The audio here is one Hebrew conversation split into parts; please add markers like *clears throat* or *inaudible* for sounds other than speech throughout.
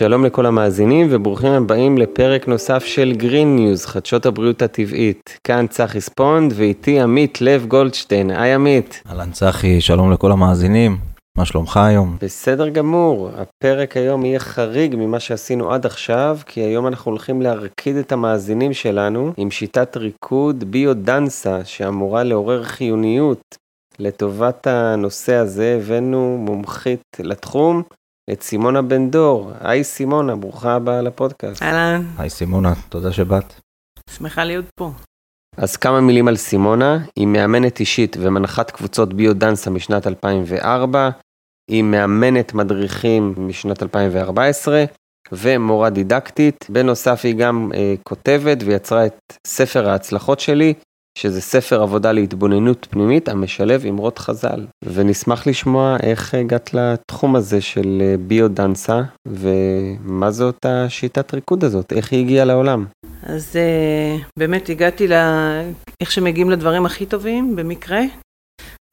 שלום לכל המאזינים וברוכים הבאים לפרק נוסף של Green News, חדשות הבריאות הטבעית. כאן צחי ספונד ואיתי עמית לב גולדשטיין. היי עמית. אהלן צחי, שלום לכל המאזינים. מה שלומך היום? בסדר גמור, הפרק היום יהיה חריג ממה שעשינו עד עכשיו, כי היום אנחנו הולכים להרקיד את המאזינים שלנו עם שיטת ריקוד ביודנסה שאמורה לעורר חיוניות. לטובת הנושא הזה הבאנו מומחית לתחום, את סימונה בן דור. היי סימונה, ברוכה הבאה לפודקאסט. אהלן, היי סימונה, תודה שבאת. שמחה להיות פה. אז כמה מילים על סימונה, היא מאמנת אישית ומנחת קבוצות ביודנסה משנת 2004, היא מאמנת מדריכים משנת 2014 ומורה דידקטית, בנוסף היא גם אה, כותבת ויצרה את ספר ההצלחות שלי, שזה ספר עבודה להתבוננות פנימית המשלב אמרות חז"ל. ונשמח לשמוע איך הגעת לתחום הזה של אה, ביודנסה, ומה זאת השיטת ריקוד הזאת, איך היא הגיעה לעולם. אז uh, באמת הגעתי ל... איך שמגיעים לדברים הכי טובים, במקרה.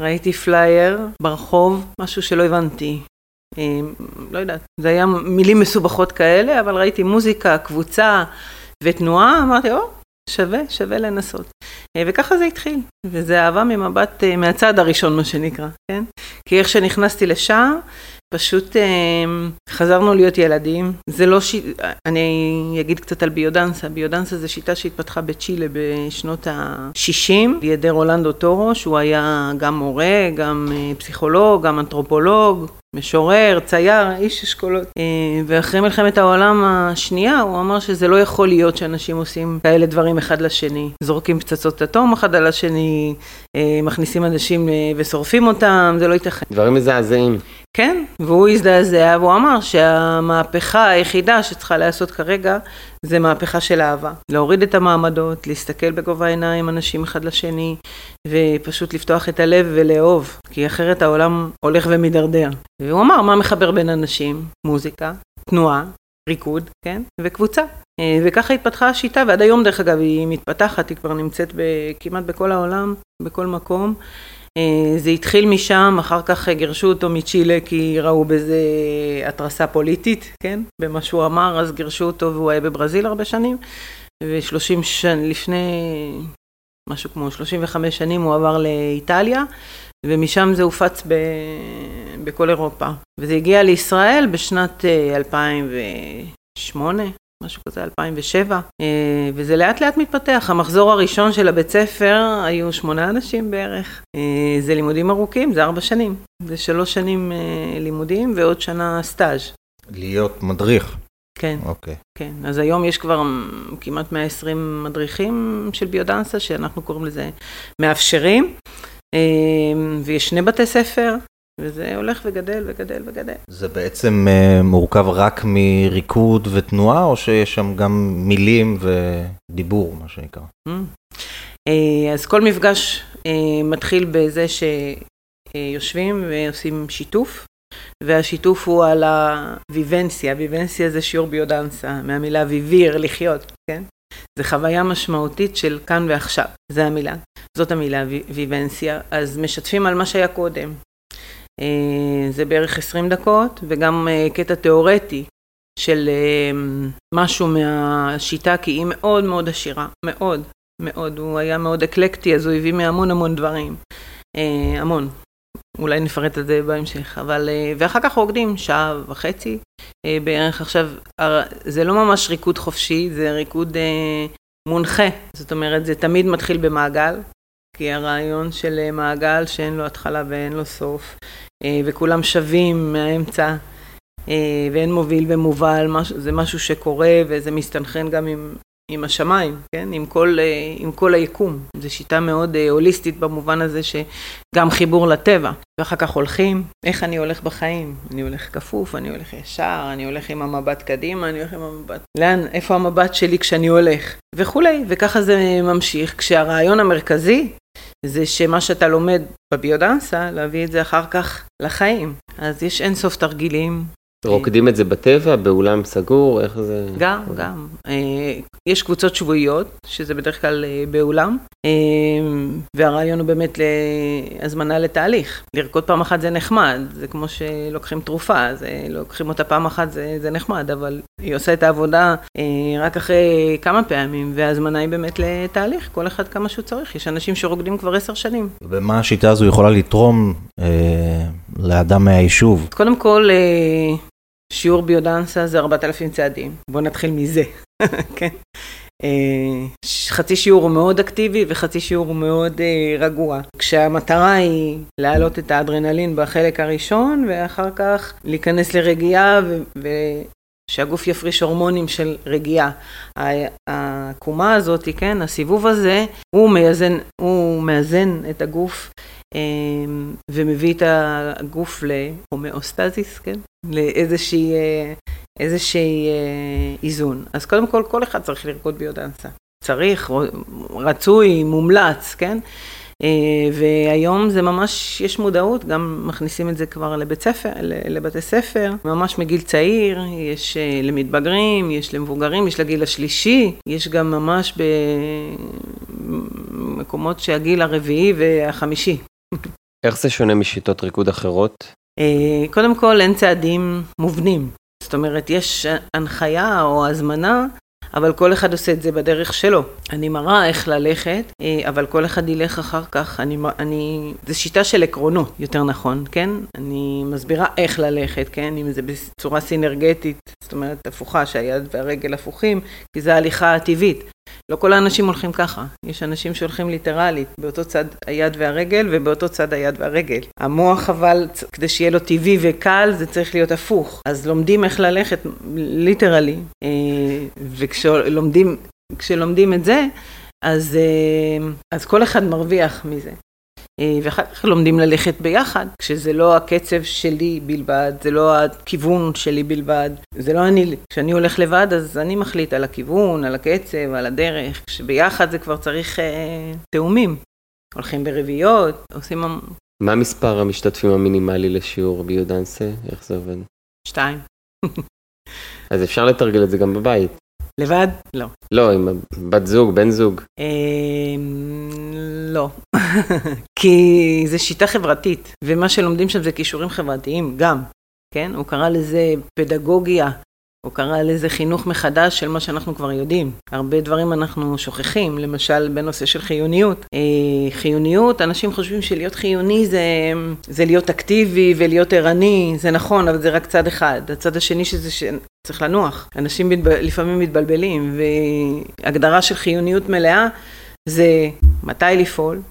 ראיתי פלייר ברחוב, משהו שלא הבנתי. Uh, לא יודעת, זה היה מילים מסובכות כאלה, אבל ראיתי מוזיקה, קבוצה ותנועה, אמרתי, או, שווה, שווה לנסות. Uh, וככה זה התחיל, וזה אהבה ממבט, uh, מהצד הראשון, מה שנקרא, כן? כי איך שנכנסתי לשם, פשוט אה, חזרנו להיות ילדים, זה לא ש... אני אגיד קצת על ביודנסה, ביודנסה זה שיטה שהתפתחה בצ'ילה בשנות ה-60 על ידי רולנדו טורו, שהוא היה גם מורה, גם אה, פסיכולוג, גם אנתרופולוג, משורר, צייר, איש אשכולות. אה, ואחרי מלחמת העולם השנייה הוא אמר שזה לא יכול להיות שאנשים עושים כאלה דברים אחד לשני. זורקים פצצות אטום אחד על השני, מכניסים אנשים ושורפים אותם, זה לא ייתכן. דברים מזעזעים. כן, והוא הזדעזע והוא אמר שהמהפכה היחידה שצריכה להיעשות כרגע זה מהפכה של אהבה. להוריד את המעמדות, להסתכל בגובה העיניים אנשים אחד לשני ופשוט לפתוח את הלב ולאהוב, כי אחרת העולם הולך ומידרדר. והוא אמר מה מחבר בין אנשים? מוזיקה, תנועה, ריקוד, כן? וקבוצה. וככה התפתחה השיטה ועד היום דרך אגב היא מתפתחת, היא כבר נמצאת כמעט בכל העולם, בכל מקום. אה, זה התחיל משם, אחר כך גירשו אותו מצ'ילה כי ראו בזה התרסה פוליטית, כן? במה שהוא אמר, אז גירשו אותו והוא היה בברזיל הרבה שנים. ושלושים שנים, לפני משהו כמו 35 שנים הוא עבר לאיטליה, ומשם זה הופץ ב... בכל אירופה. וזה הגיע לישראל בשנת 2008, אה, משהו כזה, 2007, אה, וזה לאט לאט מתפתח. המחזור הראשון של הבית ספר היו שמונה אנשים בערך. אה, זה לימודים ארוכים, זה ארבע שנים. זה שלוש שנים אה, לימודים ועוד שנה סטאז'. להיות מדריך. כן, אוקיי. כן. אז היום יש כבר כמעט 120 מדריכים של ביודנסה, שאנחנו קוראים לזה מאפשרים, ויש שני בתי ספר, וזה הולך וגדל וגדל וגדל. זה בעצם uh, מורכב רק מריקוד ותנועה, או שיש שם גם מילים ודיבור, מה שנקרא? Mm. Uh, אז כל מפגש uh, מתחיל בזה שיושבים ועושים שיתוף, והשיתוף הוא על הוויבנסיה, ויבנסיה זה שיעור ביודנסה, מהמילה ויביר, לחיות, כן? זה חוויה משמעותית של כאן ועכשיו, זה המילה. זאת המילה ויבנסיה, אז משתפים על מה שהיה קודם. אה, זה בערך 20 דקות, וגם אה, קטע תיאורטי של אה, משהו מהשיטה, כי היא מאוד מאוד עשירה, מאוד, מאוד. הוא היה מאוד אקלקטי, אז הוא הביא מהמון המון דברים. המון. אולי נפרט על זה בהמשך, אבל... ואחר כך רוקדים שעה וחצי בערך. עכשיו, זה לא ממש ריקוד חופשי, זה ריקוד מונחה. זאת אומרת, זה תמיד מתחיל במעגל, כי הרעיון של מעגל שאין לו התחלה ואין לו סוף, אה, וכולם שווים מהאמצע, אה, ואין מוביל ומובל, זה משהו שקורה וזה מסתנכרן גם עם, עם השמיים, כן? עם כל, אה, עם כל היקום. זו שיטה מאוד הוליסטית במובן הזה שגם חיבור לטבע. ואחר כך הולכים, איך אני הולך בחיים? אני הולך כפוף, אני הולך ישר, אני הולך עם המבט קדימה, אני הולך עם המבט... לאן, איפה המבט שלי כשאני הולך? וכולי, וככה זה ממשיך, כשהרעיון המרכזי זה שמה שאתה לומד בביודנסה, להביא את זה אחר כך לחיים. אז יש אינסוף תרגילים, רוקדים את זה בטבע, באולם סגור, איך זה? גם, גם. אה, יש קבוצות שבועיות, שזה בדרך כלל אה, באולם, אה, והרעיון הוא באמת להזמנה לתהליך. לרקוד פעם אחת זה נחמד, זה כמו שלוקחים תרופה, זה, לוקחים אותה פעם אחת זה, זה נחמד, אבל היא עושה את העבודה רק אחרי כמה פעמים, וההזמנה היא באמת לתהליך, כל אחד כמה שהוא צריך. יש אנשים שרוקדים כבר עשר שנים. ומה השיטה הזו יכולה לתרום אה, לאדם מהיישוב? קודם כל, אה, שיעור ביודנסה זה 4,000 צעדים. בואו נתחיל מזה, *laughs* כן? אה, חצי שיעור הוא מאוד אקטיבי וחצי שיעור הוא מאוד אה, רגוע. כשהמטרה היא להעלות את האדרנלין בחלק הראשון ואחר כך להיכנס לרגיעה ושהגוף יפריש הורמונים של רגיעה. העקומה הזאת, כן, הסיבוב הזה, הוא מאזן, הוא מאזן את הגוף ומביא את הגוף להומאוסטזיס, כן? לאיזושהי איזושהי אה, איזון. אז קודם כל, כל אחד צריך לרקוד ביודנסה. צריך, רצוי, מומלץ, כן? אה, והיום זה ממש, יש מודעות, גם מכניסים את זה כבר לבית ספר, לבתי ספר, ממש מגיל צעיר, יש אה, למתבגרים, יש למבוגרים, יש לגיל השלישי, יש גם ממש במקומות שהגיל הרביעי והחמישי. איך זה שונה משיטות ריקוד אחרות? אה, קודם כל, אין צעדים מובנים. זאת אומרת, יש הנחיה או הזמנה, אבל כל אחד עושה את זה בדרך שלו. אני מראה איך ללכת, אה, אבל כל אחד ילך אחר כך. אני, אני, זה שיטה של עקרונות, יותר נכון, כן? אני מסבירה איך ללכת, כן? אם זה בצורה סינרגטית, זאת אומרת, הפוכה, שהיד והרגל הפוכים, כי זה ההליכה הטבעית. לא כל האנשים הולכים ככה, יש אנשים שהולכים ליטרלית, באותו צד היד והרגל ובאותו צד היד והרגל. המוח אבל, כדי שיהיה לו טבעי וקל, זה צריך להיות הפוך. אז לומדים איך ללכת ליטרלי, אה, וכשלומדים כשלומדים את זה, אז, אה, אז כל אחד מרוויח מזה. אה, ואחר כך לומדים ללכת ביחד, כשזה לא הקצב שלי בלבד, זה לא הכיוון שלי בלבד, זה לא אני, כשאני הולך לבד אז אני מחליט על הכיוון, על הקצב, על הדרך, כשביחד זה כבר צריך אה, תאומים. הולכים ברביעיות, עושים... מה מספר המשתתפים המינימלי לשיעור ביודנסה? איך זה עובד? שתיים. אז אפשר לתרגל את זה גם בבית. לבד? לא. לא, עם בת זוג, בן זוג. אמ, לא. *laughs* כי זה שיטה חברתית, ומה שלומדים שם זה כישורים חברתיים גם, כן? הוא קרא לזה פדגוגיה הוא קרא לזה חינוך מחדש של מה שאנחנו כבר יודעים. הרבה דברים אנחנו שוכחים, למשל בנושא של חיוניות. אה, חיוניות, אנשים חושבים שלהיות חיוני זה, זה להיות אקטיבי ולהיות ערני, זה נכון, אבל זה רק צד אחד. הצד השני שזה שצריך לנוח. אנשים מתב... לפעמים מתבלבלים, והגדרה של חיוניות מלאה זה מתי לפעול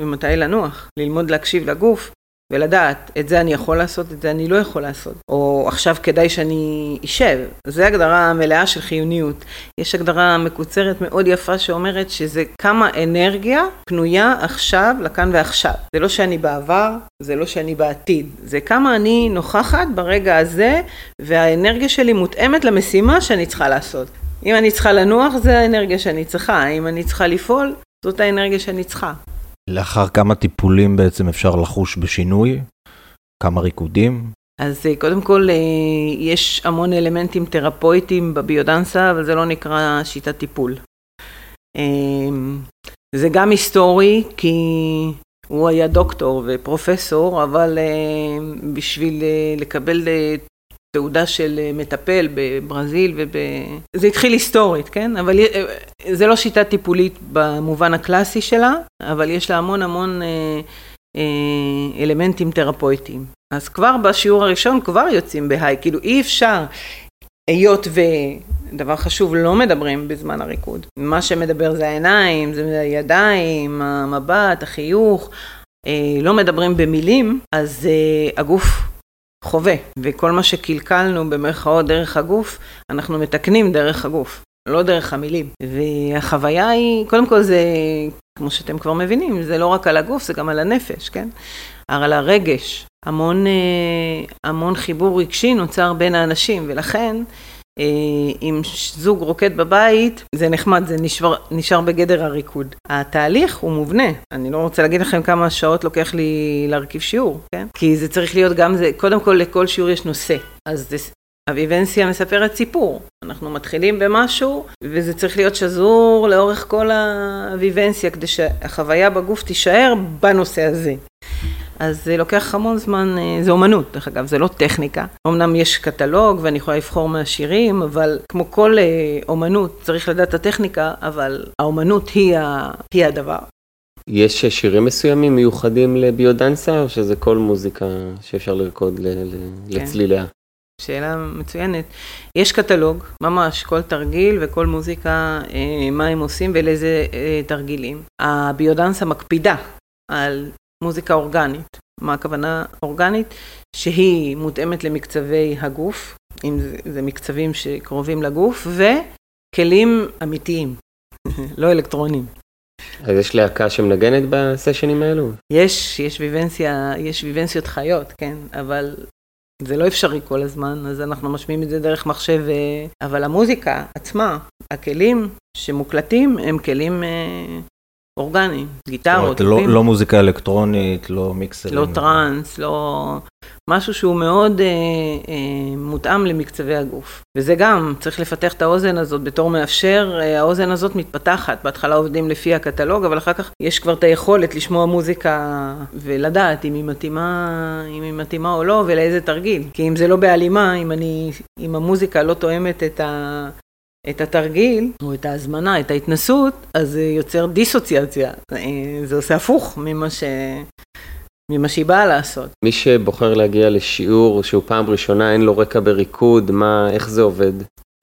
ומתי לנוח, ללמוד להקשיב לגוף, ולדעת, את זה אני יכול לעשות, את זה אני לא יכול לעשות. או עכשיו כדאי שאני אשב. זו הגדרה מלאה של חיוניות. יש הגדרה מקוצרת מאוד יפה שאומרת שזה כמה אנרגיה פנויה עכשיו, לכאן ועכשיו. זה לא שאני בעבר, זה לא שאני בעתיד. זה כמה אני נוכחת ברגע הזה, והאנרגיה שלי מותאמת למשימה שאני צריכה לעשות. אם אני צריכה לנוח, זה האנרגיה שאני צריכה. אם אני צריכה לפעול, זאת האנרגיה שאני צריכה. לאחר כמה טיפולים בעצם אפשר לחוש בשינוי? כמה ריקודים? אז אה, קודם כל אה, יש המון אלמנטים תרפויטיים בביודנסה, אבל זה לא נקרא שיטת טיפול. אה, זה גם היסטורי, כי הוא היה דוקטור ופרופסור, אבל בשביל לקבל תעודה של אה, מטפל בברזיל וב... זה התחיל היסטורית, כן? אבל אה, זה לא שיטה טיפולית במובן הקלאסי שלה, אבל יש לה המון המון אה, אלמנטים תרפויטיים. אז כבר בשיעור הראשון כבר יוצאים בהיי, כאילו אי אפשר, היות ודבר חשוב, לא מדברים בזמן הריקוד. מה שמדבר זה העיניים, זה הידיים, המבט, החיוך, לא מדברים במילים, אז הגוף חווה, וכל מה שקלקלנו במרכאות דרך הגוף, אנחנו מתקנים דרך הגוף, לא דרך המילים. והחוויה היא, קודם כל זה, כמו שאתם כבר מבינים, זה לא רק על הגוף, זה גם על הנפש, כן? על הרגש. המון, אה, המון חיבור רגשי נוצר בין האנשים, ולכן אם זוג רוקד בבית, זה נחמד, זה נשאר, נשאר בגדר הריקוד. התהליך הוא מובנה, אני לא רוצה להגיד לכם כמה שעות לוקח לי להרכיב שיעור, כן? כי זה צריך להיות גם זה, קודם כל לכל שיעור יש נושא. אז זה, הוויבנסיה מספרת סיפור. אנחנו מתחילים במשהו, וזה צריך להיות שזור לאורך כל הוויבנסיה, כדי שהחוויה בגוף תישאר בנושא הזה. אז זה לוקח המון זמן, אה, זה אומנות, דרך אגב, זה לא טכניקה. אמנם יש קטלוג ואני יכולה לבחור מהשירים, אבל כמו כל אה, אומנות, צריך לדעת את הטכניקה, אבל האומנות היא, ה... היא הדבר. יש שירים מסוימים מיוחדים לביודנסה, או שזה כל מוזיקה שאפשר לרקוד ל... כן. לצליליה? שאלה מצוינת. יש קטלוג, ממש, כל תרגיל וכל מוזיקה, אה, מה הם עושים ולאיזה אה, תרגילים. הביודנסה מקפידה על מוזיקה אורגנית. מה הכוונה אורגנית? שהיא מותאמת למקצבי הגוף, אם זה, זה מקצבים שקרובים לגוף, וכלים אמיתיים, *laughs* לא אלקטרונים. אז יש להקה שמנגנת בסשנים האלו? יש, יש ויבנסיה, יש ויבנסיות חיות, כן, אבל זה לא אפשרי כל הזמן, אז אנחנו משמיעים את זה דרך מחשב, אה, אבל המוזיקה עצמה, הכלים שמוקלטים הם כלים אורגניים, גיטרות, לא, לא מוזיקה אלקטרונית, לא מיקסרים. לא טראנס, לא... משהו שהוא מאוד אה, אה, מותאם למקצבי הגוף. וזה גם, צריך לפתח את האוזן הזאת בתור מאפשר, אה, האוזן הזאת מתפתחת. בהתחלה עובדים לפי הקטלוג, אבל אחר כך יש כבר את היכולת לשמוע מוזיקה ולדעת אם היא מתאימה, אם היא מתאימה או לא, ולאיזה תרגיל. כי אם זה לא בהלימה, אם, אני, אם המוזיקה לא תואמת את ה... את התרגיל, או את ההזמנה, את ההתנסות, אז זה יוצר דיסוציאציה. זה עושה הפוך ממה, ש... ממה שהיא באה לעשות. מי שבוחר להגיע לשיעור שהוא פעם ראשונה, אין לו רקע בריקוד, מה, איך זה עובד?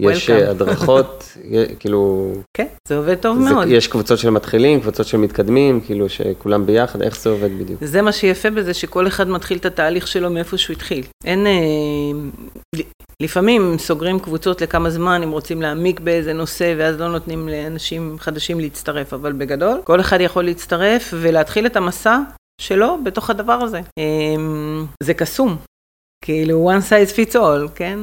יש אה, הדרכות, *laughs* כאילו... כן, זה עובד טוב זה, מאוד. יש קבוצות של מתחילים, קבוצות של מתקדמים, כאילו שכולם ביחד, איך זה עובד בדיוק? זה מה שיפה בזה, שכל אחד מתחיל את התהליך שלו מאיפה שהוא התחיל. אין... אה, לפעמים סוגרים קבוצות לכמה זמן, אם רוצים להעמיק באיזה נושא, ואז לא נותנים לאנשים חדשים להצטרף, אבל בגדול, כל אחד יכול להצטרף ולהתחיל את המסע שלו בתוך הדבר הזה. אמ, זה קסום. כאילו one size fits all, כן?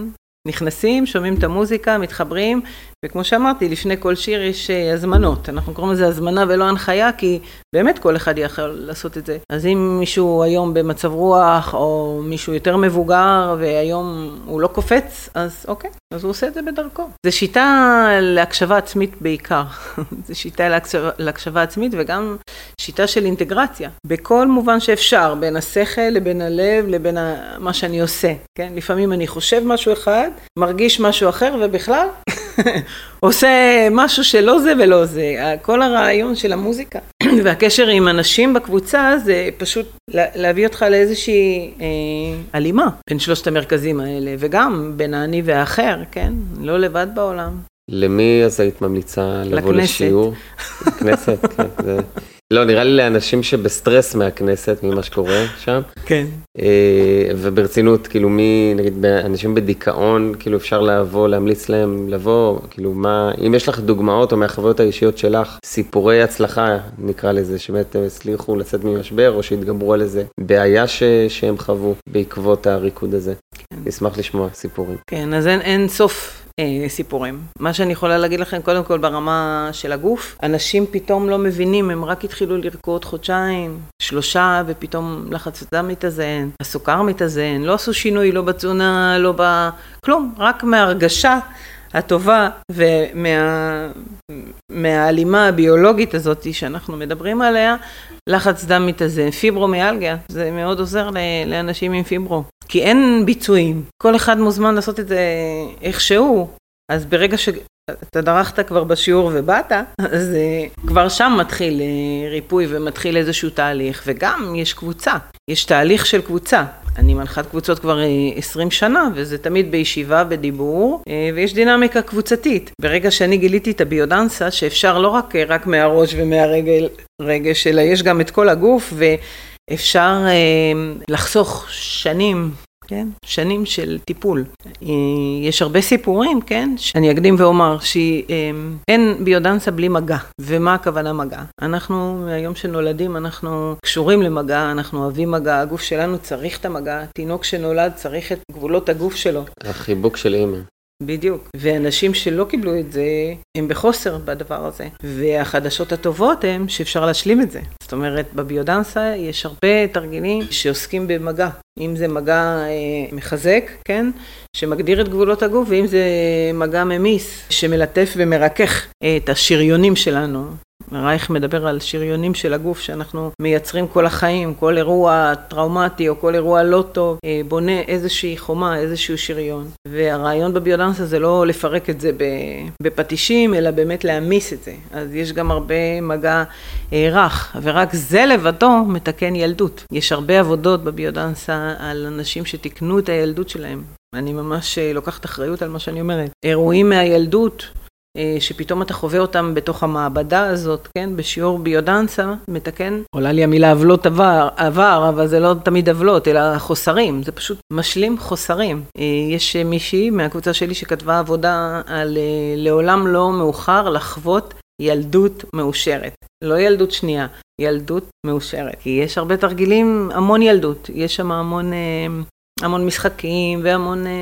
נכנסים, שומעים את המוזיקה, מתחברים, וכמו שאמרתי, לפני כל שיר יש אה, הזמנות. אנחנו קוראים לזה הזמנה ולא הנחיה, כי באמת כל אחד יכול לעשות את זה. אז אם מישהו היום במצב רוח, או מישהו יותר מבוגר, והיום הוא לא קופץ, אז אוקיי, אז הוא עושה את זה בדרכו. זו שיטה להקשבה עצמית בעיקר. *laughs* זו שיטה להקשבה, להקשבה עצמית, וגם שיטה של אינטגרציה. בכל מובן שאפשר, בין השכל לבין הלב לבין מה שאני עושה. כן? לפעמים אני חושב משהו אחד, מרגיש משהו אחר, ובכלל... *laughs* *laughs* עושה משהו שלא זה ולא זה. כל הרעיון של המוזיקה *clears throat* והקשר עם אנשים בקבוצה זה פשוט להביא אותך לאיזושהי אה, הלימה בין שלושת המרכזים האלה, וגם בין האני והאחר, כן? לא לבד בעולם. למי אז היית ממליצה לבוא לכנסת. לשיעור? לכנסת, *laughs* כן. זה... לא, נראה לי לאנשים שבסטרס מהכנסת, ממה שקורה שם. כן. אה, וברצינות, כאילו מי, נגיד, אנשים בדיכאון, כאילו אפשר לבוא, להמליץ להם לבוא, כאילו מה, אם יש לך דוגמאות או מהחוויות האישיות שלך, סיפורי הצלחה, נקרא לזה, שבאמת הם הצליחו לצאת ממשבר, או שהתגברו על איזה בעיה ש, שהם חוו בעקבות הריקוד הזה. כן. נשמח לשמוע סיפורים. כן, אז אין, אין סוף. אה, סיפורים. מה שאני יכולה להגיד לכם, קודם כל ברמה של הגוף, אנשים פתאום לא מבינים, הם רק התחילו לרקוד חודשיים, שלושה, ופתאום לחץ הדם מתאזן, הסוכר מתאזן, לא עשו שינוי, לא בתזונה, לא ב... כלום, רק מהרגשה הטובה ומההלימה ומה, הביולוגית הזאת שאנחנו מדברים עליה, לחץ דם מתאזן, פיברומיאלגיה, זה מאוד עוזר לאנשים עם פיברו. כי אין ביצועים, כל אחד מוזמן לעשות את זה איכשהו, אז ברגע שאתה דרכת כבר בשיעור ובאת, אז uh, כבר שם מתחיל uh, ריפוי ומתחיל איזשהו תהליך, וגם יש קבוצה, יש תהליך של קבוצה. אני מנחת קבוצות כבר 20 אה, שנה, וזה תמיד בישיבה, בדיבור, ויש דינמיקה קבוצתית. ברגע שאני גיליתי את הביודנסה, שאפשר לא רק, רק מהראש ומהרגש, אלא יש גם את כל הגוף, ו... אפשר אה, לחסוך שנים, כן? שנים של טיפול. אה, יש הרבה סיפורים, כן? אני אקדים ואומר שאין אה, ביודנסה בלי מגע. ומה הכוונה מגע? אנחנו, מהיום שנולדים, אנחנו קשורים למגע, אנחנו אוהבים מגע, הגוף שלנו צריך את המגע, תינוק שנולד צריך את גבולות הגוף שלו. החיבוק של אימא. בדיוק. ואנשים שלא קיבלו את זה, הם בחוסר בדבר הזה. והחדשות הטובות הן שאפשר להשלים את זה. זאת אומרת, בביודנסה יש הרבה תרגילים שעוסקים במגע. אם זה מגע אה, מחזק, כן? שמגדיר את גבולות הגוף, ואם זה מגע ממיס, שמלטף ומרכך את השריונים שלנו. רייך מדבר על שריונים של הגוף שאנחנו מייצרים כל החיים, כל אירוע טראומטי או כל אירוע לא טוב, אה, בונה איזושהי חומה, איזשהו שריון. והרעיון בביודנסה זה לא לפרק את זה בפטישים, אלא באמת להעמיס את זה. אז יש גם הרבה מגע אה, רך, ורק זה לבדו מתקן ילדות. יש הרבה עבודות בביודנסה על אנשים שתיקנו את הילדות שלהם. אני ממש אה, לוקחת אחריות על מה שאני אומרת. אירועים מהילדות שפתאום אתה חווה אותם בתוך המעבדה הזאת, כן, בשיעור ביודנסה, מתקן, עולה לי המילה עוולות עבר, עבר, אבל זה לא תמיד עוולות, אלא חוסרים, זה פשוט משלים חוסרים. אה, יש מישהי מהקבוצה שלי שכתבה עבודה על אה, לעולם לא מאוחר לחוות ילדות מאושרת. לא ילדות שנייה, ילדות מאושרת. כי יש הרבה תרגילים, המון ילדות. יש שם המון המון משחקים והמון אה,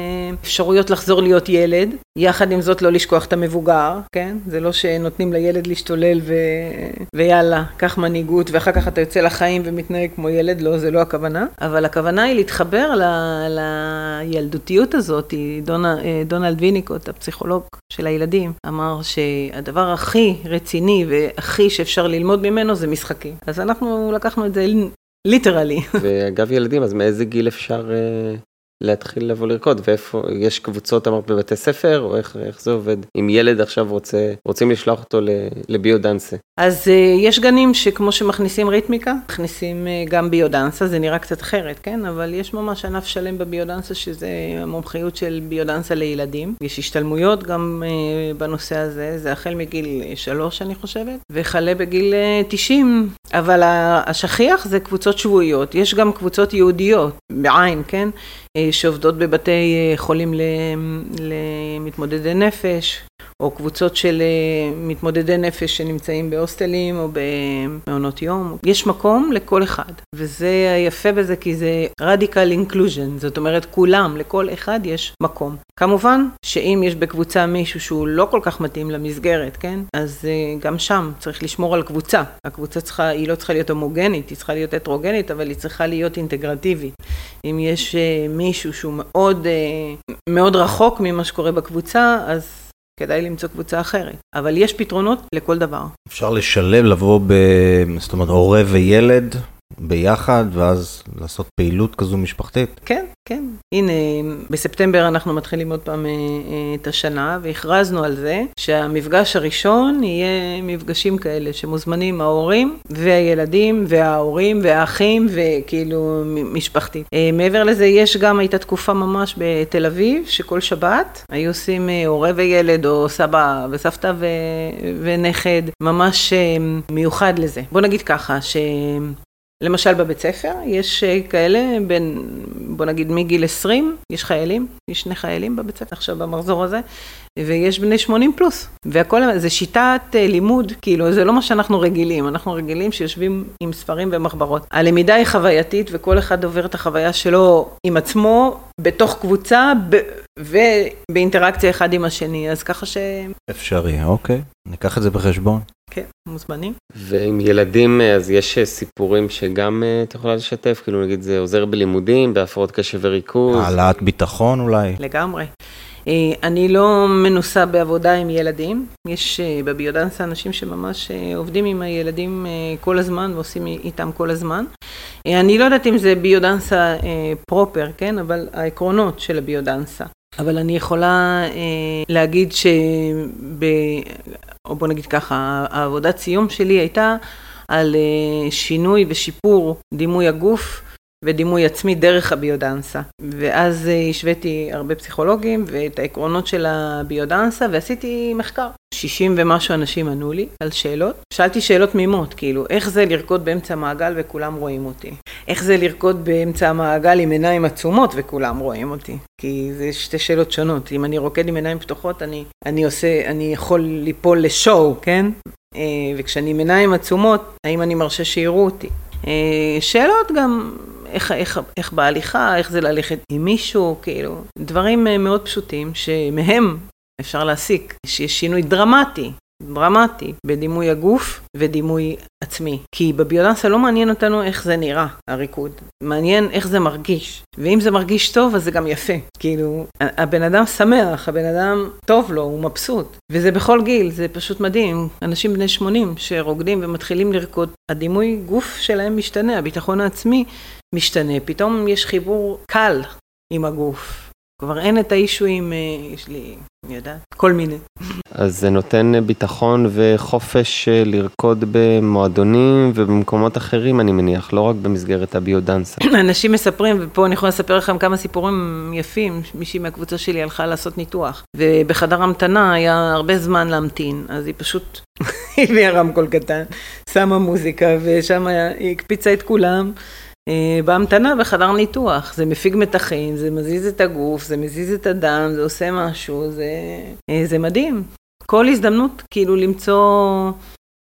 אפשרויות לחזור להיות ילד, יחד עם זאת לא לשכוח את המבוגר, כן? זה לא שנותנים לילד להשתולל ו... ויאללה, קח מנהיגות ואחר כך אתה יוצא לחיים ומתנהג כמו ילד, לא, זה לא הכוונה. אבל הכוונה היא להתחבר ל... לילדותיות הזאת. דונ... אה, דונלד ויניקוט, הפסיכולוג של הילדים, אמר שהדבר הכי רציני והכי שאפשר ללמוד ממנו זה משחקים. אז אנחנו לקחנו את זה ליטרלי. ואגב ילדים, אז מאיזה גיל אפשר uh, להתחיל לבוא לרקוד, ואיפה, יש קבוצות אמרת בבתי ספר, או איך, איך זה עובד? אם ילד עכשיו רוצה, רוצים לשלוח אותו לביודנסה. אז uh, יש גנים שכמו שמכניסים ריתמיקה, מכניסים uh, גם ביודנסה, זה נראה קצת אחרת, כן? אבל יש ממש ענף שלם בביודנסה, שזה המומחיות של ביודנסה לילדים. יש השתלמויות גם uh, בנושא הזה, זה החל מגיל שלוש, אני חושבת, וכלה בגיל uh, 90, אבל השכיח זה קבוצות שבועיות. יש גם קבוצות יהודיות, בעין, כן? שעובדות בבתי חולים למתמודדי נפש, או קבוצות של אה, מתמודדי נפש שנמצאים בהוסטלים או במעונות יום. יש מקום לכל אחד, וזה היפה בזה כי זה radical inclusion, זאת אומרת כולם, לכל אחד יש מקום. כמובן שאם יש בקבוצה מישהו שהוא לא כל כך מתאים למסגרת, כן? אז אה, גם שם צריך לשמור על קבוצה. הקבוצה צריכה, היא לא צריכה להיות הומוגנית, היא צריכה להיות הטרוגנית, אבל היא צריכה להיות אינטגרטיבית. אם יש אה, מישהו שהוא מאוד, מאוד רחוק ממה שקורה בקבוצה, אז כדאי למצוא קבוצה אחרת. אבל יש פתרונות לכל דבר. אפשר לשלב, לבוא ב... זאת אומרת, הורה וילד ביחד, ואז לעשות פעילות כזו משפחתית? כן, כן. הנה, בספטמבר אנחנו מתחילים עוד פעם אה, אה, את השנה, והכרזנו על זה שהמפגש הראשון יהיה מפגשים כאלה, שמוזמנים ההורים והילדים וההורים והאחים, וכאילו משפחתי. אה, מעבר לזה, יש גם, הייתה תקופה ממש בתל אביב, שכל שבת היו עושים הורה וילד, או סבא וסבתא ו... ונכד, ממש מיוחד לזה. בוא נגיד ככה, ש... למשל בבית ספר, יש אה, כאלה בין, בוא נגיד מגיל 20, יש חיילים, יש שני חיילים בבית ספר עכשיו במחזור הזה, ויש בני 80 פלוס. והכל, זה שיטת אה, לימוד, כאילו, זה לא מה שאנחנו רגילים, אנחנו רגילים שיושבים עם ספרים ומחברות. הלמידה היא חווייתית, וכל אחד עובר את החוויה שלו עם עצמו, בתוך קבוצה, ב... ובאינטראקציה אחד עם השני, אז ככה ש... אפשרי, אוקיי, ניקח את זה בחשבון. כן, מוזמנים. ועם ילדים, אז יש סיפורים שגם אה, את יכולה לשתף, כאילו נגיד זה עוזר בלימודים, בהפרעות קשב וריכוז. העלאת ביטחון אולי. לגמרי. אה, אני לא מנוסה בעבודה עם ילדים, יש אה, בביודנסה אנשים שממש עובדים עם הילדים כל הזמן ועושים איתם כל הזמן. אני לא יודעת אם זה ביודנסה פרופר, כן? אבל העקרונות של הביודנסה. אבל אני יכולה אה, להגיד שב... או בוא נגיד ככה, העבודת סיום שלי הייתה על אה, שינוי ושיפור דימוי הגוף ודימוי עצמי דרך הביודנסה. ואז אה, השוויתי הרבה פסיכולוגים ואת העקרונות של הביודנסה ועשיתי מחקר. 60 ומשהו אנשים ענו לי על שאלות. שאלתי שאלות תמימות, כאילו, איך זה לרקוד באמצע המעגל וכולם רואים אותי? איך זה לרקוד באמצע המעגל עם עיניים עצומות וכולם רואים אותי? כי זה שתי שאלות שונות. אם אני רוקד עם עיניים פתוחות, אני, אני עושה, אני יכול ליפול לשואו, כן? אה, וכשאני עם עיניים עצומות, האם אני מרשה שיראו אותי? אה, שאלות גם איך, איך, איך בהליכה, איך זה ללכת עם מישהו, כאילו, דברים מאוד פשוטים שמהם אפשר להסיק שיש שינוי דרמטי דרמטי בדימוי הגוף ודימוי עצמי. כי בביודנסה לא מעניין אותנו איך זה נראה, הריקוד. מעניין איך זה מרגיש. ואם זה מרגיש טוב, אז זה גם יפה. כאילו, הבן אדם שמח, הבן אדם טוב לו, הוא מבסוט. וזה בכל גיל, זה פשוט מדהים. אנשים בני 80 שרוקדים ומתחילים לרקוד, הדימוי גוף שלהם משתנה, הביטחון העצמי משתנה. פתאום יש חיבור קל עם הגוף. כבר אין את האישויים, יש לי, אני יודעת, כל מיני. אז זה נותן ביטחון וחופש אה, לרקוד במועדונים ובמקומות אחרים, אני מניח, לא רק במסגרת הביודנסה. *clears throat* אנשים מספרים, ופה אני יכולה לספר לכם כמה סיפורים יפים, מישהי מהקבוצה שלי הלכה לעשות ניתוח, ובחדר המתנה היה הרבה זמן להמתין, אז היא פשוט *laughs* הביאה רמקול קטן, שמה מוזיקה, ושם היא הקפיצה את כולם. אה, בהמתנה בחדר ניתוח, זה מפיג מתחים, זה מזיז את הגוף, זה מזיז את הדם, זה עושה משהו, זה, אה, זה מדהים. כל הזדמנות כאילו למצוא,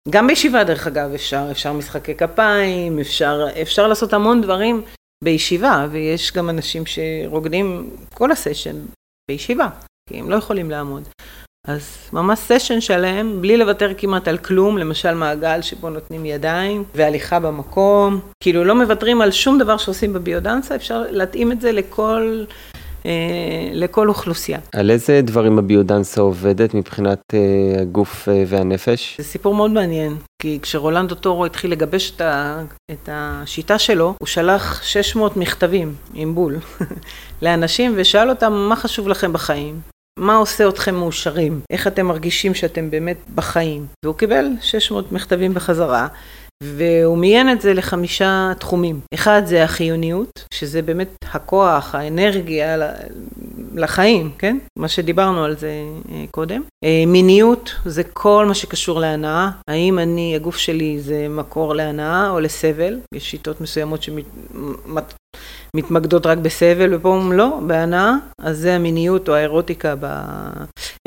גם בישיבה דרך אגב אפשר, אפשר משחקי כפיים, אפשר, אפשר לעשות המון דברים בישיבה, ויש גם אנשים שרוקדים כל הסשן בישיבה, כי הם לא יכולים לעמוד. אז ממש סשן שלם, בלי לוותר כמעט על כלום, למשל מעגל שבו נותנים ידיים והליכה במקום, כאילו לא מוותרים על שום דבר שעושים בביודנסה, אפשר להתאים את זה לכל, אה, לכל אוכלוסייה. על איזה דברים הביודנסה עובדת מבחינת אה, הגוף אה, והנפש? זה סיפור מאוד מעניין, כי כשרולנדו טורו התחיל לגבש את, ה, את השיטה שלו, הוא שלח 600 מכתבים עם בול *laughs* לאנשים ושאל אותם מה חשוב לכם בחיים. מה עושה אתכם מאושרים? איך אתם מרגישים שאתם באמת בחיים? והוא קיבל 600 מכתבים בחזרה, והוא מיין את זה לחמישה תחומים. אחד זה החיוניות, שזה באמת הכוח, האנרגיה לחיים, כן? מה שדיברנו על זה אה, קודם. אה, מיניות זה כל מה שקשור להנאה. האם אני, הגוף שלי זה מקור להנאה או לסבל? יש שיטות מסוימות שמתמקדות רק בסבל, ופה אומרים לא, בהנאה, אז זה המיניות או האירוטיקה.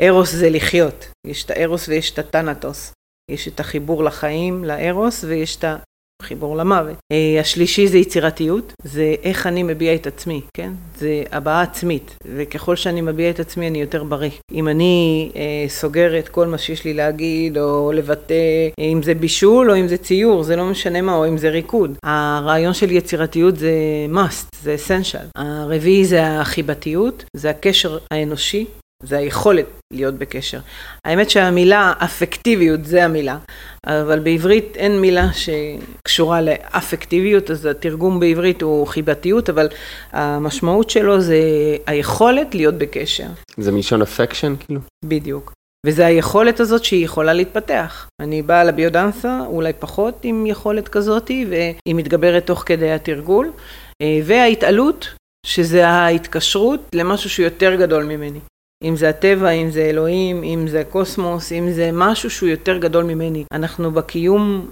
ארוס זה לחיות. יש את הארוס ויש את הטנטוס. יש את החיבור לחיים, לארוס, ויש את החיבור למוות. אה, השלישי זה יצירתיות, זה איך אני מביע את עצמי, כן? זה הבעה עצמית, וככל שאני מביע את עצמי אני יותר בריא. אם אני אה, סוגר את כל מה שיש לי להגיד, או לבטא, אה, אם זה בישול או אם זה ציור, זה לא משנה מה, או אם זה ריקוד. הרעיון של יצירתיות זה must, זה essential. הרביעי זה החיבתיות, זה הקשר האנושי זה היכולת להיות בקשר. האמת שהמילה אפקטיביות זה המילה, אבל בעברית אין מילה שקשורה לאפקטיביות, אז התרגום בעברית הוא חיבתיות, אבל המשמעות שלו זה היכולת להיות בקשר. זה מלשון אפקשן כאילו? בדיוק. וזה היכולת הזאת שהיא יכולה להתפתח. אני באה לביודנסה, אולי פחות עם יכולת כזאתי, והיא מתגברת תוך כדי התרגול, אה, וההתעלות, שזה ההתקשרות למשהו שהוא יותר גדול ממני. אם זה הטבע, אם זה אלוהים, אם זה הקוסמוס, אם זה משהו שהוא יותר גדול ממני. אנחנו בקיום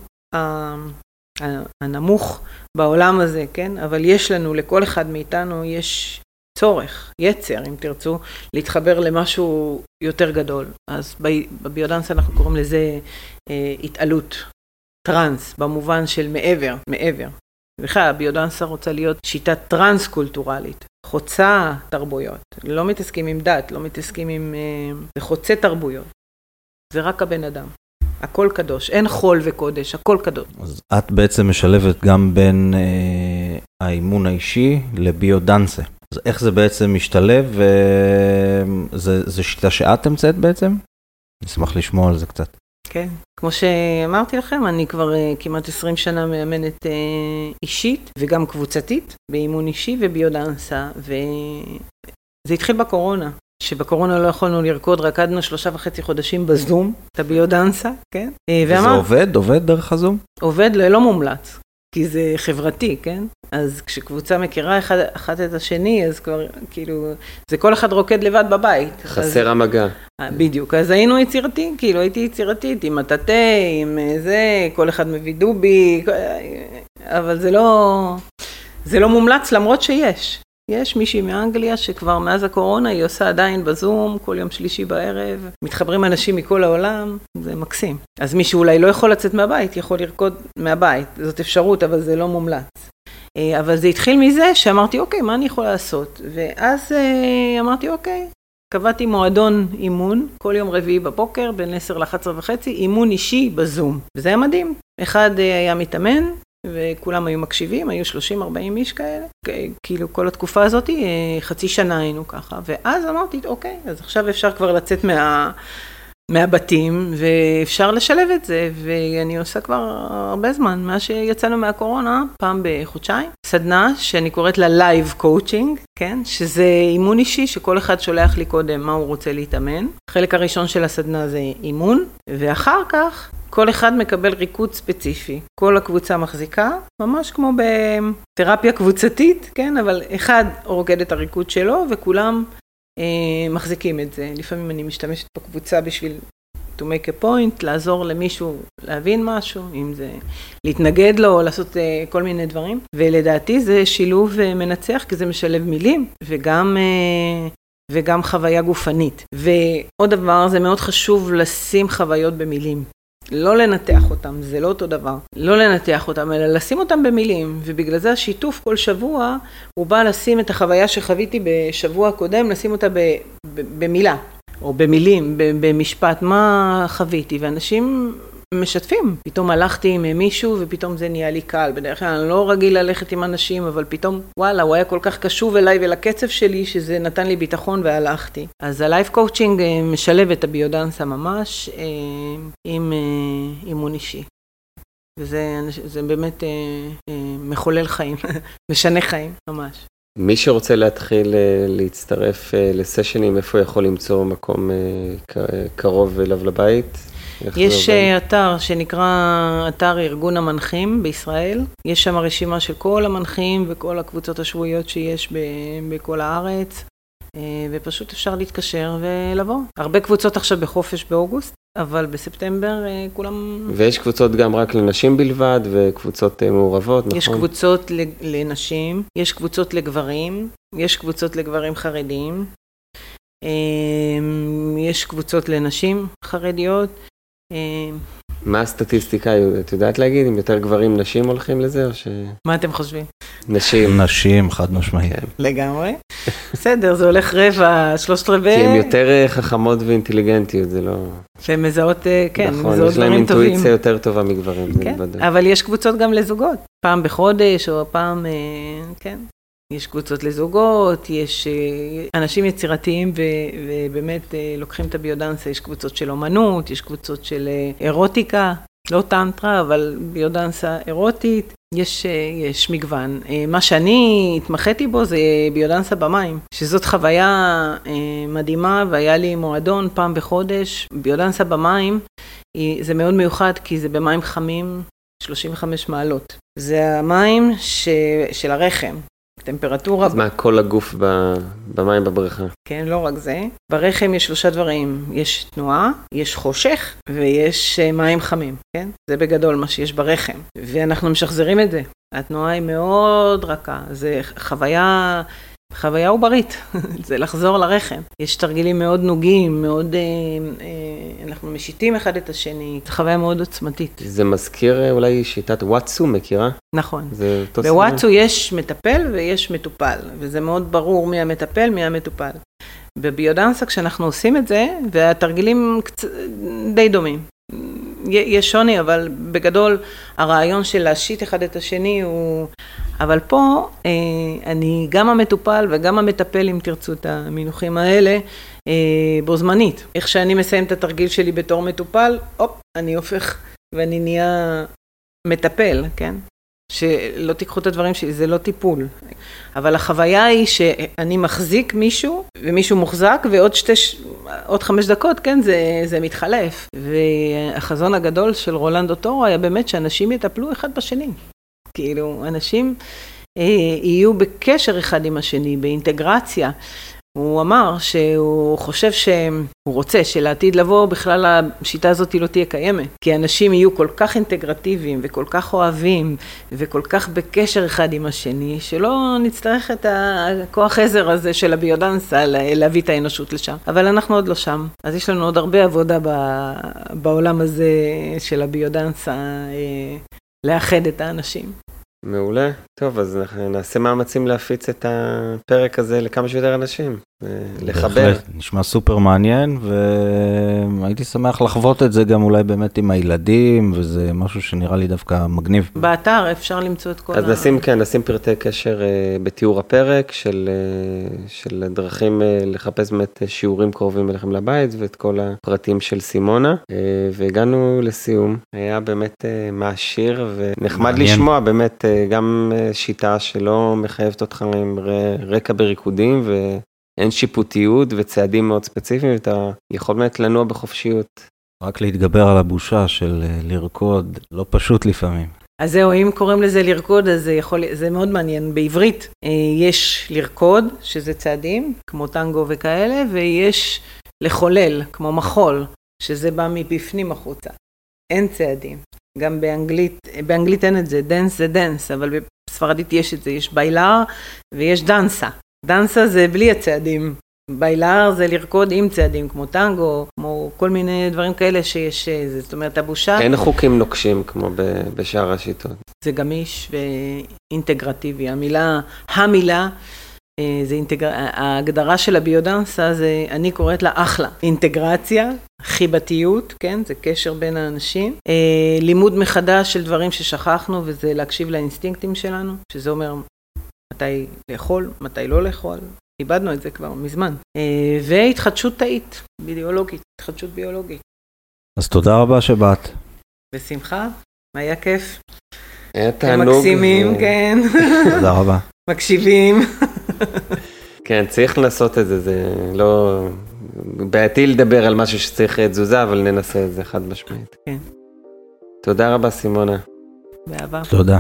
הנמוך בעולם הזה, כן? אבל יש לנו, לכל אחד מאיתנו, יש צורך, יצר, אם תרצו, להתחבר למשהו יותר גדול. אז בביודנסה אנחנו קוראים לזה אה, התעלות, טראנס, במובן של מעבר, מעבר. בכלל, הביודנסה רוצה להיות שיטה טרנס-קולטורלית. חוצה תרבויות, לא מתעסקים עם דת, לא מתעסקים עם... אה, זה חוצה תרבויות. זה רק הבן אדם. הכל קדוש, אין חול וקודש, הכל קדוש. אז את בעצם משלבת גם בין אה, האימון האישי לביודנסה. אז איך זה בעצם משתלב? אה, זה, זה שיטה שאת המצאת בעצם? נשמח לשמוע על זה קצת. כן, כמו שאמרתי לכם, אני כבר uh, כמעט 20 שנה מאמנת uh, אישית וגם קבוצתית, באימון אישי וביודנסה, וזה התחיל בקורונה. שבקורונה לא יכולנו לרקוד, רקדנו שלושה וחצי חודשים בזום, את הביודנסה, כן? אה, וזה ואמר, עובד? עובד דרך הזום? עובד ללא מומלץ. כי זה חברתי, כן? אז כשקבוצה מכירה אחד, אחת את השני, אז כבר, כאילו, זה כל אחד רוקד לבד בבית. חסר אז, המגע. אה, בדיוק, אז היינו יצירתיים, כאילו, הייתי יצירתית, עם מטאטא, עם אה, זה, כל אחד מביא דובי, אבל זה לא, זה לא מומלץ למרות שיש. יש מישהי מאנגליה שכבר מאז הקורונה היא עושה עדיין בזום, כל יום שלישי בערב, מתחברים אנשים מכל העולם, זה מקסים. אז מי שאולי לא יכול לצאת מהבית, יכול לרקוד מהבית, זאת אפשרות, אבל זה לא מומלץ. אה, אבל זה התחיל מזה שאמרתי, אוקיי, מה אני יכולה לעשות? ואז אה, אמרתי, אוקיי, קבעתי מועדון אימון כל יום רביעי בבוקר בין 10 ל-11 וחצי, אימון אישי בזום. וזה היה מדהים. אחד אה, היה מתאמן, וכולם היו מקשיבים, היו 30-40 איש כאלה, כאילו כל התקופה הזאת, חצי שנה היינו ככה, ואז אמרתי, אוקיי, אז עכשיו אפשר כבר לצאת מה... מהבתים, ואפשר לשלב את זה, ואני עושה כבר הרבה זמן, מאז שיצאנו מהקורונה, פעם בחודשיים, סדנה שאני קוראת לה Live Coaching, כן? שזה אימון אישי שכל אחד שולח לי קודם מה הוא רוצה להתאמן. החלק הראשון של הסדנה זה אימון, ואחר כך כל אחד מקבל ריקוד ספציפי. כל הקבוצה מחזיקה, ממש כמו בתרפיה קבוצתית, כן? אבל אחד רוקד את הריקוד שלו וכולם אה, מחזיקים את זה. לפעמים אני משתמשת בקבוצה בשביל to make a point, לעזור למישהו להבין משהו, אם זה להתנגד לו או לעשות אה, כל מיני דברים. ולדעתי זה שילוב אה, מנצח, כי זה משלב מילים וגם... וגם חוויה גופנית. ועוד דבר, זה מאוד חשוב לשים חוויות במילים. לא לנתח אותם, זה לא אותו דבר. לא לנתח אותם, אלא לשים אותם במילים, ובגלל זה השיתוף כל שבוע, הוא בא לשים את החוויה שחוויתי בשבוע הקודם, לשים אותה ב, ב, במילה, או במילים, במשפט, מה חוויתי, ואנשים משתפים. פתאום הלכתי עם מישהו ופתאום זה נהיה לי קל. בדרך כלל אני לא רגיל ללכת עם אנשים, אבל פתאום, וואלה, הוא היה כל כך קשוב אליי ולקצב שלי, שזה נתן לי ביטחון והלכתי. אז הלייף קואוצ'ינג אה, משלב את הביודנסה ממש אה, עם אה, אימון אישי. וזה באמת מחולל חיים, *laughs* משנה חיים, ממש. מי שרוצה להתחיל להצטרף לסשנים, איפה יכול למצוא מקום קרוב אליו לבית? יש אה, אתר שנקרא אתר ארגון המנחים בישראל. יש שם רשימה של כל המנחים וכל הקבוצות השבועיות שיש בכל הארץ, אה, ופשוט אפשר להתקשר ולבוא. הרבה קבוצות עכשיו בחופש באוגוסט, אבל בספטמבר אה, כולם... ויש קבוצות גם רק לנשים בלבד, וקבוצות מעורבות, נכון? יש קבוצות לנשים, יש קבוצות לגברים, יש קבוצות לגברים חרדים. יש קבוצות לנשים חרדיות, מה הסטטיסטיקה, את יודעת להגיד אם יותר גברים נשים הולכים לזה או ש... מה אתם חושבים? נשים. נשים, חד משמעית. כן. לגמרי. בסדר, זה הולך רבע, שלושת רבעי. כי הן יותר אה, חכמות ואינטליגנטיות, זה לא... שהן מזהות, אה, כן, נכון, מזהות דברים טובים. נכון, יש להן אינטואיציה יותר טובה מגברים, כן, אבל יש קבוצות גם לזוגות, פעם בחודש או פעם, כן. יש קבוצות לזוגות, יש אה, אנשים יצירתיים ו, ובאמת אה, לוקחים את הביודנסה, יש קבוצות של אומנות, יש קבוצות של אה, אירוטיקה, לא טנטרה, אבל ביודנסה אירוטית, יש, יש מגוון. מה שאני התמחיתי בו זה ביודנסה במים, שזאת חוויה מדהימה, והיה לי מועדון פעם בחודש. ביודנסה במים זה מאוד מיוחד כי זה במים חמים 35 מעלות. זה המים ש... של הרחם, טמפרטורה. אז מה, כל הגוף במים בבריכה? כן, לא רק זה. ברחם יש שלושה דברים, יש תנועה, יש חושך ויש אה, מים חמים, כן? זה בגדול מה שיש ברחם. ואנחנו משחזרים את זה. התנועה היא מאוד רכה, זה חוויה חוויה עוברית, *laughs* זה לחזור לרחם. יש תרגילים מאוד נוגים, מאוד, אה, אה, אנחנו משיתים אחד את השני, זו חוויה מאוד עוצמתית. זה מזכיר אה, אולי שיטת וואטסו, מכירה? נכון. בוואטסו יש מטפל ויש מטופל, וזה מאוד ברור מי המטפל, מי המטופל. בביודנסה כשאנחנו עושים את זה, והתרגילים קצ... די דומים. יש שוני, אבל בגדול הרעיון של להשית אחד את השני הוא... אבל פה אה, אני גם המטופל וגם המטפל, אם תרצו את המינוחים האלה, אה, בו זמנית. איך שאני מסיים את התרגיל שלי בתור מטופל, הופ, אני הופך ואני נהיה מטפל, כן? שלא תיקחו את הדברים שלי, זה לא טיפול. אבל החוויה היא שאני מחזיק מישהו, ומישהו מוחזק, ועוד שתי, עוד חמש דקות, כן, זה, זה מתחלף. והחזון הגדול של רולנדו טורו היה באמת שאנשים יטפלו אחד בשני. כאילו, אנשים אה, יהיו בקשר אחד עם השני, באינטגרציה. הוא אמר שהוא חושב שהוא רוצה שלעתיד לבוא בכלל השיטה הזאת לא תהיה קיימת. כי אנשים יהיו כל כך אינטגרטיביים וכל כך אוהבים וכל כך בקשר אחד עם השני, שלא נצטרך את הכוח עזר הזה של הביודנסה להביא את האנושות לשם. אבל אנחנו עוד לא שם. אז יש לנו עוד הרבה עבודה בעולם הזה של הביודנסה אה, לאחד את האנשים. מעולה. טוב, אז נעשה מאמצים להפיץ את הפרק הזה לכמה שיותר אנשים, לחבר. נשמע סופר מעניין, והייתי שמח לחוות את זה גם אולי באמת עם הילדים, וזה משהו שנראה לי דווקא מגניב. באתר אפשר למצוא את כל אז נשים, כן, נשים פרטי קשר אה, בתיאור הפרק של, אה, של דרכים אה, לחפש באמת שיעורים קרובים אליכם לבית ואת כל הפרטים של סימונה. והגענו לסיום, היה באמת מעשיר ונחמד מעניין. לשמוע באמת גם שיטה שלא מחייבת אותך עם ר- רקע בריקודים ואין שיפוטיות וצעדים מאוד ספציפיים, ואתה יכול באמת לנוע בחופשיות. רק להתגבר על הבושה של אה, לרקוד, לא פשוט לפעמים. אז זהו, אם קוראים לזה לרקוד, אז זה יכול, זה מאוד מעניין. בעברית אה, יש לרקוד, שזה צעדים, כמו טנגו וכאלה, ויש לחולל, כמו מחול, שזה בא מבפנים החוצה. אין צעדים. גם באנגלית, באנגלית אין את זה, dance זה dance, אבל בספרדית יש את זה, יש bailar ויש danza. danza זה בלי הצעדים. bailar זה לרקוד עם צעדים, כמו טנגו, כמו כל מיני דברים כאלה שיש, אה, זאת אומרת, הבושה... אין חוקים נוקשים כמו בשאר השיטות. זה גמיש ואינטגרטיבי. המילה, המילה, אה, זה אינטגר... ההגדרה של הביודנסה זה, אני קוראת לה אחלה. אינטגרציה, חיבתיות, כן? זה קשר בין האנשים. אה, לימוד מחדש של דברים ששכחנו, וזה להקשיב לאינסטינקטים שלנו, שזה אומר מתי לאכול, מתי לא לאכול. איבדנו את זה כבר מזמן. אה, והתחדשות תאית, ביולוגית, התחדשות ביולוגית. אז תודה רבה שבאת. בשמחה, היה כיף. היה הם תענוג. מקסימים, ו- כן. *laughs* תודה רבה. מקשיבים. *laughs* כן, צריך לעשות את זה, זה לא... בעייתי לדבר על משהו שצריך תזוזה, אבל ננסה את זה חד משמעית. כן. תודה רבה, סימונה. באהבה. תודה.